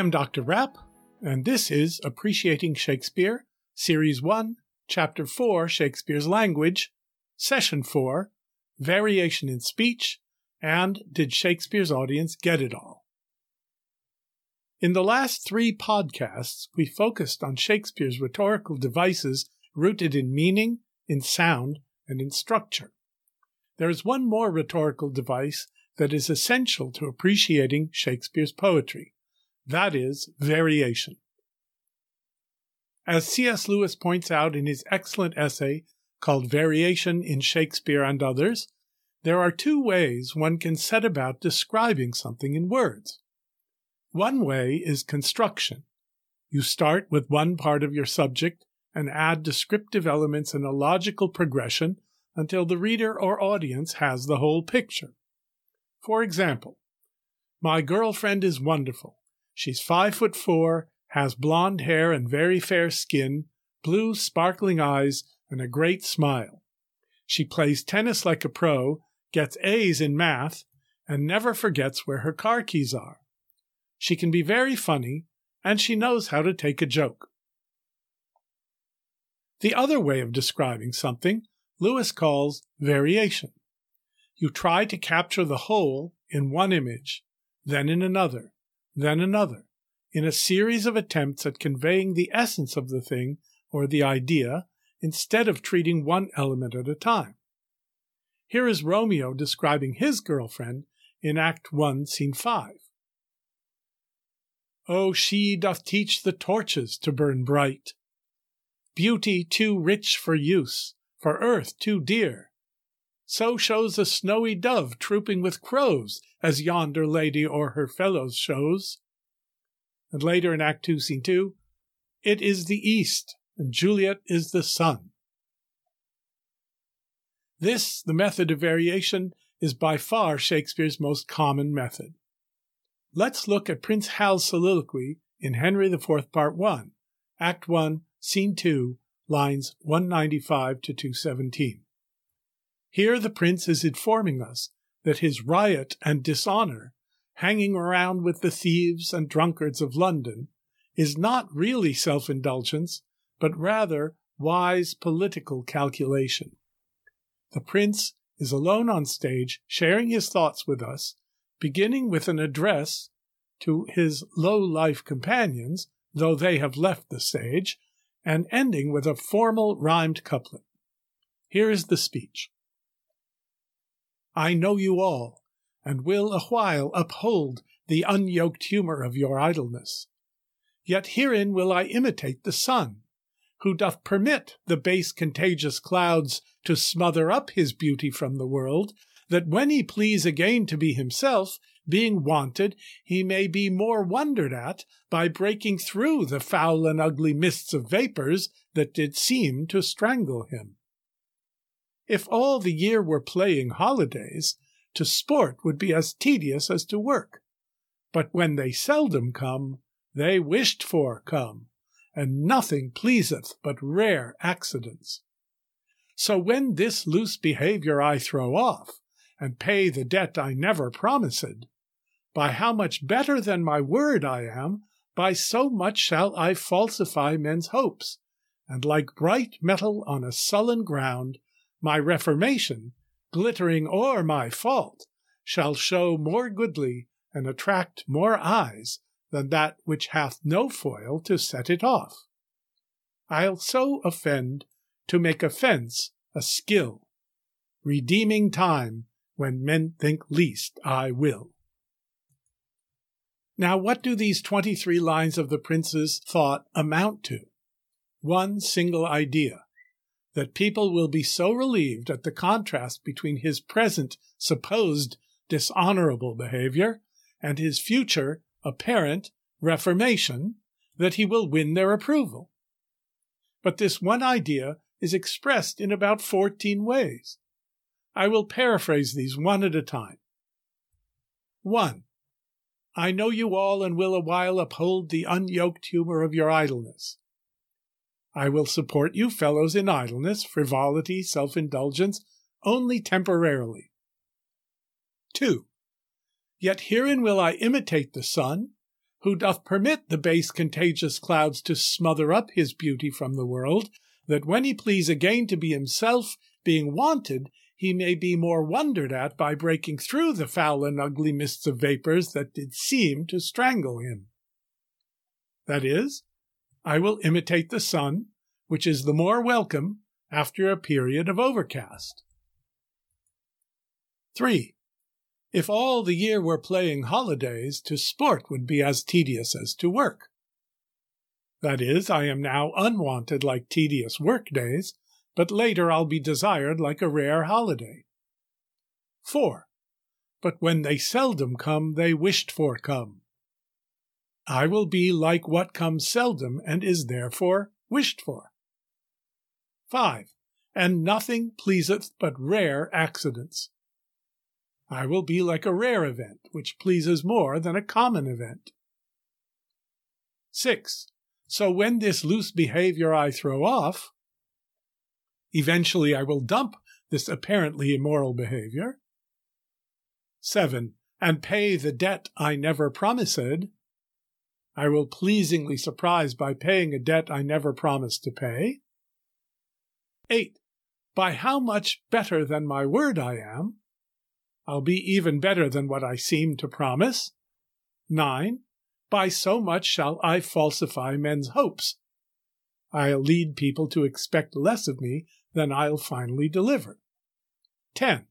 Am Dr. Rapp, and this is Appreciating Shakespeare, Series 1, Chapter 4 Shakespeare's Language, Session 4 Variation in Speech, and Did Shakespeare's Audience Get It All? In the last three podcasts, we focused on Shakespeare's rhetorical devices rooted in meaning, in sound, and in structure. There is one more rhetorical device that is essential to appreciating Shakespeare's poetry that is, variation. As C.S. Lewis points out in his excellent essay called Variation in Shakespeare and Others, there are two ways one can set about describing something in words. One way is construction. You start with one part of your subject and add descriptive elements in a logical progression until the reader or audience has the whole picture. For example, my girlfriend is wonderful. She's five foot four, has blonde hair and very fair skin, blue sparkling eyes, and a great smile. She plays tennis like a pro, gets A's in math, and never forgets where her car keys are. She can be very funny, and she knows how to take a joke. The other way of describing something Lewis calls variation. You try to capture the whole in one image, then in another, then another, in a series of attempts at conveying the essence of the thing or the idea instead of treating one element at a time. Here is Romeo describing his girlfriend in Act 1, Scene 5. Oh, she doth teach the torches to burn bright. Beauty too rich for use, for earth too dear. So shows a snowy dove trooping with crows, as yonder lady or her fellows shows. And later in Act 2, Scene 2, it is the east, and Juliet is the sun. This, the method of variation, is by far Shakespeare's most common method. Let's look at Prince Hal's soliloquy in Henry IV, Part 1, Act 1, Scene 2, lines 195 to 217. Here the prince is informing us that his riot and dishonor, hanging around with the thieves and drunkards of London, is not really self indulgence, but rather wise political calculation. The prince is alone on stage, sharing his thoughts with us, beginning with an address to his low life companions, though they have left the stage, and ending with a formal rhymed couplet. Here is the speech I know you all, and will awhile uphold the unyoked humor of your idleness. Yet herein will I imitate the sun, who doth permit the base contagious clouds to smother up his beauty from the world, that when he please again to be himself, being wanted, he may be more wondered at by breaking through the foul and ugly mists of vapors that did seem to strangle him. If all the year were playing holidays, to sport would be as tedious as to work. But when they seldom come, they wished for come, and nothing pleaseth but rare accidents. So when this loose behavior I throw off, and pay the debt I never promised, by how much better than my word I am, by so much shall I falsify men's hopes, and like bright metal on a sullen ground, my reformation, glittering o'er my fault, shall show more goodly and attract more eyes than that which hath no foil to set it off. I'll so offend to make offence a skill, redeeming time when men think least I will. Now, what do these 23 lines of the prince's thought amount to? One single idea that people will be so relieved at the contrast between his present supposed dishonorable behavior and his future apparent reformation that he will win their approval. But this one idea is expressed in about 14 ways. I will paraphrase these one at a time. 1. I know you all and will awhile uphold the unyoked humor of your idleness. I will support you fellows in idleness, frivolity, self indulgence, only temporarily. 2. Yet herein will I imitate the sun, who doth permit the base contagious clouds to smother up his beauty from the world, that when he please again to be himself, being wanted, he may be more wondered at by breaking through the foul and ugly mists of vapours that did seem to strangle him. That is, I will imitate the sun, which is the more welcome after a period of overcast. 3. If all the year were playing holidays, to sport would be as tedious as to work. That is, I am now unwanted like tedious work days, but later I'll be desired like a rare holiday. 4. But when they seldom come, they wished for come. I will be like what comes seldom and is therefore wished for. 5. And nothing pleaseth but rare accidents. I will be like a rare event, which pleases more than a common event. 6. So when this loose behavior I throw off, eventually I will dump this apparently immoral behavior. 7. And pay the debt I never promised. I will pleasingly surprise by paying a debt I never promised to pay. 8. By how much better than my word I am, I'll be even better than what I seem to promise. 9. By so much shall I falsify men's hopes. I'll lead people to expect less of me than I'll finally deliver. 10.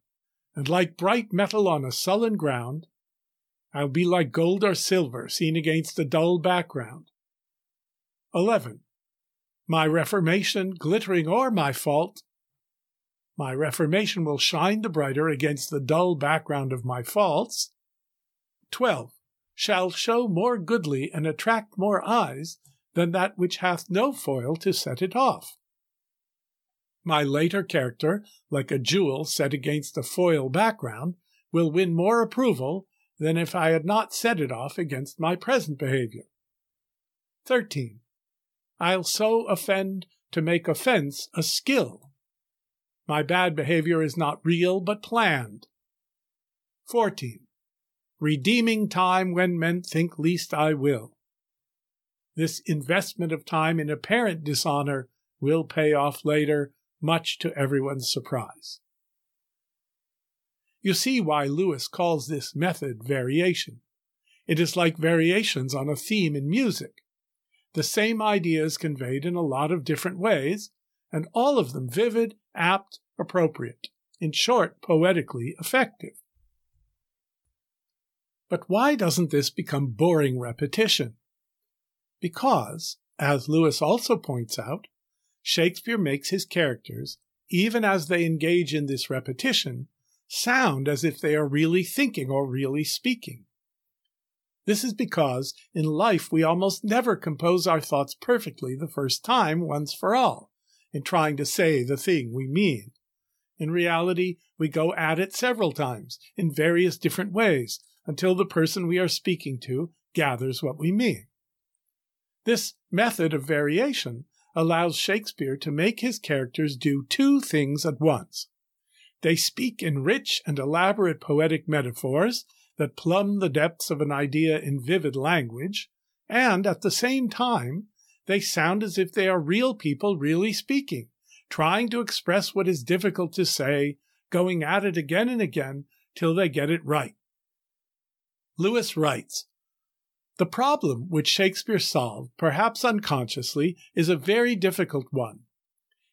And like bright metal on a sullen ground, I'll be like gold or silver seen against a dull background. 11. My reformation, glittering o'er my fault, my reformation will shine the brighter against the dull background of my faults. 12. Shall show more goodly and attract more eyes than that which hath no foil to set it off. My later character, like a jewel set against a foil background, will win more approval than if I had not set it off against my present behavior. 13. I'll so offend to make offense a skill my bad behavior is not real, but planned. 14. Redeeming time when men think least I will. This investment of time in apparent dishonor will pay off later, much to everyone's surprise. You see why Lewis calls this method variation. It is like variations on a theme in music. The same idea is conveyed in a lot of different ways, and all of them vivid, apt, appropriate. In short, poetically effective. But why doesn't this become boring repetition? Because, as Lewis also points out, Shakespeare makes his characters, even as they engage in this repetition, sound as if they are really thinking or really speaking. This is because in life we almost never compose our thoughts perfectly the first time once for all in trying to say the thing we mean. In reality, we go at it several times in various different ways until the person we are speaking to gathers what we mean. This method of variation allows Shakespeare to make his characters do two things at once. They speak in rich and elaborate poetic metaphors that plumb the depths of an idea in vivid language, and at the same time, they sound as if they are real people really speaking, trying to express what is difficult to say, going at it again and again till they get it right. Lewis writes The problem which Shakespeare solved, perhaps unconsciously, is a very difficult one.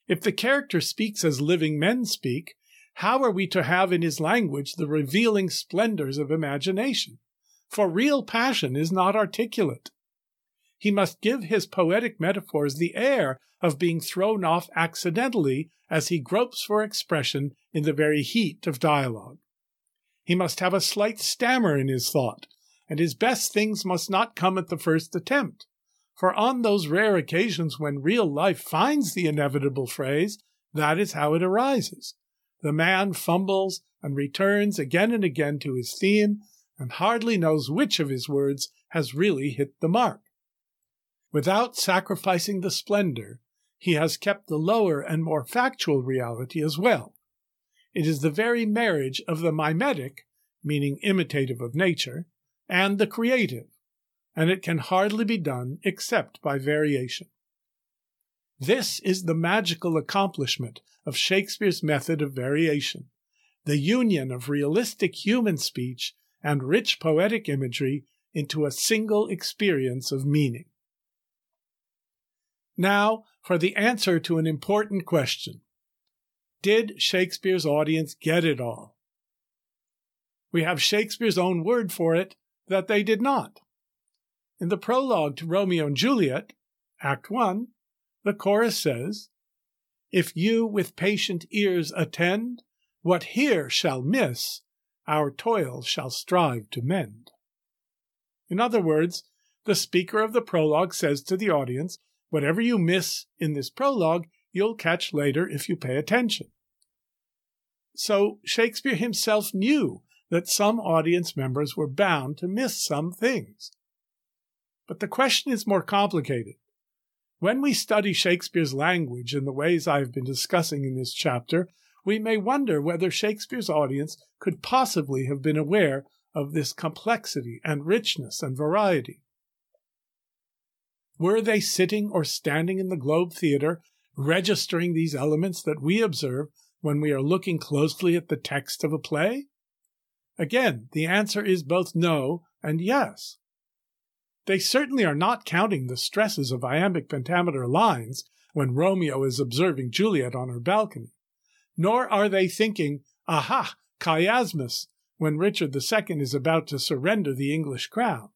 If the character speaks as living men speak, how are we to have in his language the revealing splendors of imagination? For real passion is not articulate. He must give his poetic metaphors the air of being thrown off accidentally as he gropes for expression in the very heat of dialogue. He must have a slight stammer in his thought, and his best things must not come at the first attempt. For on those rare occasions when real life finds the inevitable phrase, that is how it arises. The man fumbles and returns again and again to his theme and hardly knows which of his words has really hit the mark. Without sacrificing the splendor, he has kept the lower and more factual reality as well. It is the very marriage of the mimetic, meaning imitative of nature, and the creative, and it can hardly be done except by variation. This is the magical accomplishment of Shakespeare's method of variation, the union of realistic human speech and rich poetic imagery into a single experience of meaning. Now, for the answer to an important question Did Shakespeare's audience get it all? We have Shakespeare's own word for it that they did not. In the prologue to Romeo and Juliet, Act 1, the chorus says, If you with patient ears attend, what here shall miss, our toil shall strive to mend. In other words, the speaker of the prologue says to the audience, Whatever you miss in this prologue, you'll catch later if you pay attention. So Shakespeare himself knew that some audience members were bound to miss some things. But the question is more complicated. When we study Shakespeare's language in the ways I have been discussing in this chapter, we may wonder whether Shakespeare's audience could possibly have been aware of this complexity and richness and variety. Were they sitting or standing in the Globe Theatre, registering these elements that we observe when we are looking closely at the text of a play? Again, the answer is both no and yes. They certainly are not counting the stresses of iambic pentameter lines when Romeo is observing Juliet on her balcony, nor are they thinking, aha, chiasmus, when Richard II is about to surrender the English crown.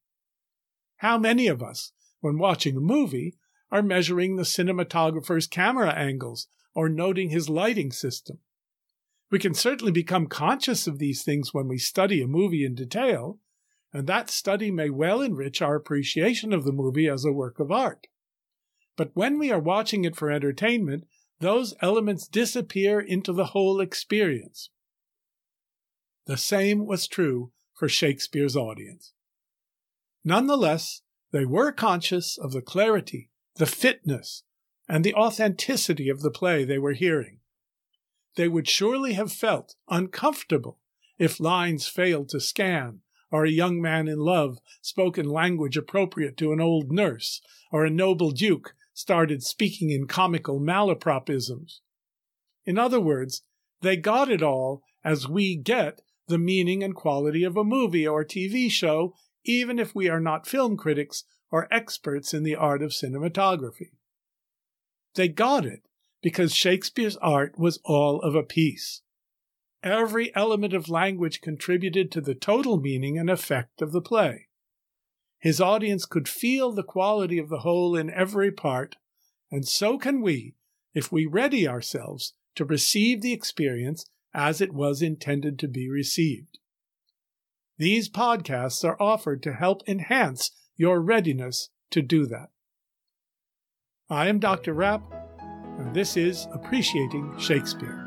How many of us, when watching a movie, are measuring the cinematographer's camera angles or noting his lighting system? We can certainly become conscious of these things when we study a movie in detail, and that study may well enrich our appreciation of the movie as a work of art. But when we are watching it for entertainment, those elements disappear into the whole experience. The same was true for Shakespeare's audience. Nonetheless, they were conscious of the clarity, the fitness, and the authenticity of the play they were hearing. They would surely have felt uncomfortable if lines failed to scan, or a young man in love spoke in language appropriate to an old nurse, or a noble duke started speaking in comical malapropisms. In other words, they got it all as we get the meaning and quality of a movie or TV show, even if we are not film critics or experts in the art of cinematography. They got it because Shakespeare's art was all of a piece. Every element of language contributed to the total meaning and effect of the play. His audience could feel the quality of the whole in every part, and so can we if we ready ourselves to receive the experience as it was intended to be received. These podcasts are offered to help enhance your readiness to do that. I am Dr. Rapp, and this is Appreciating Shakespeare.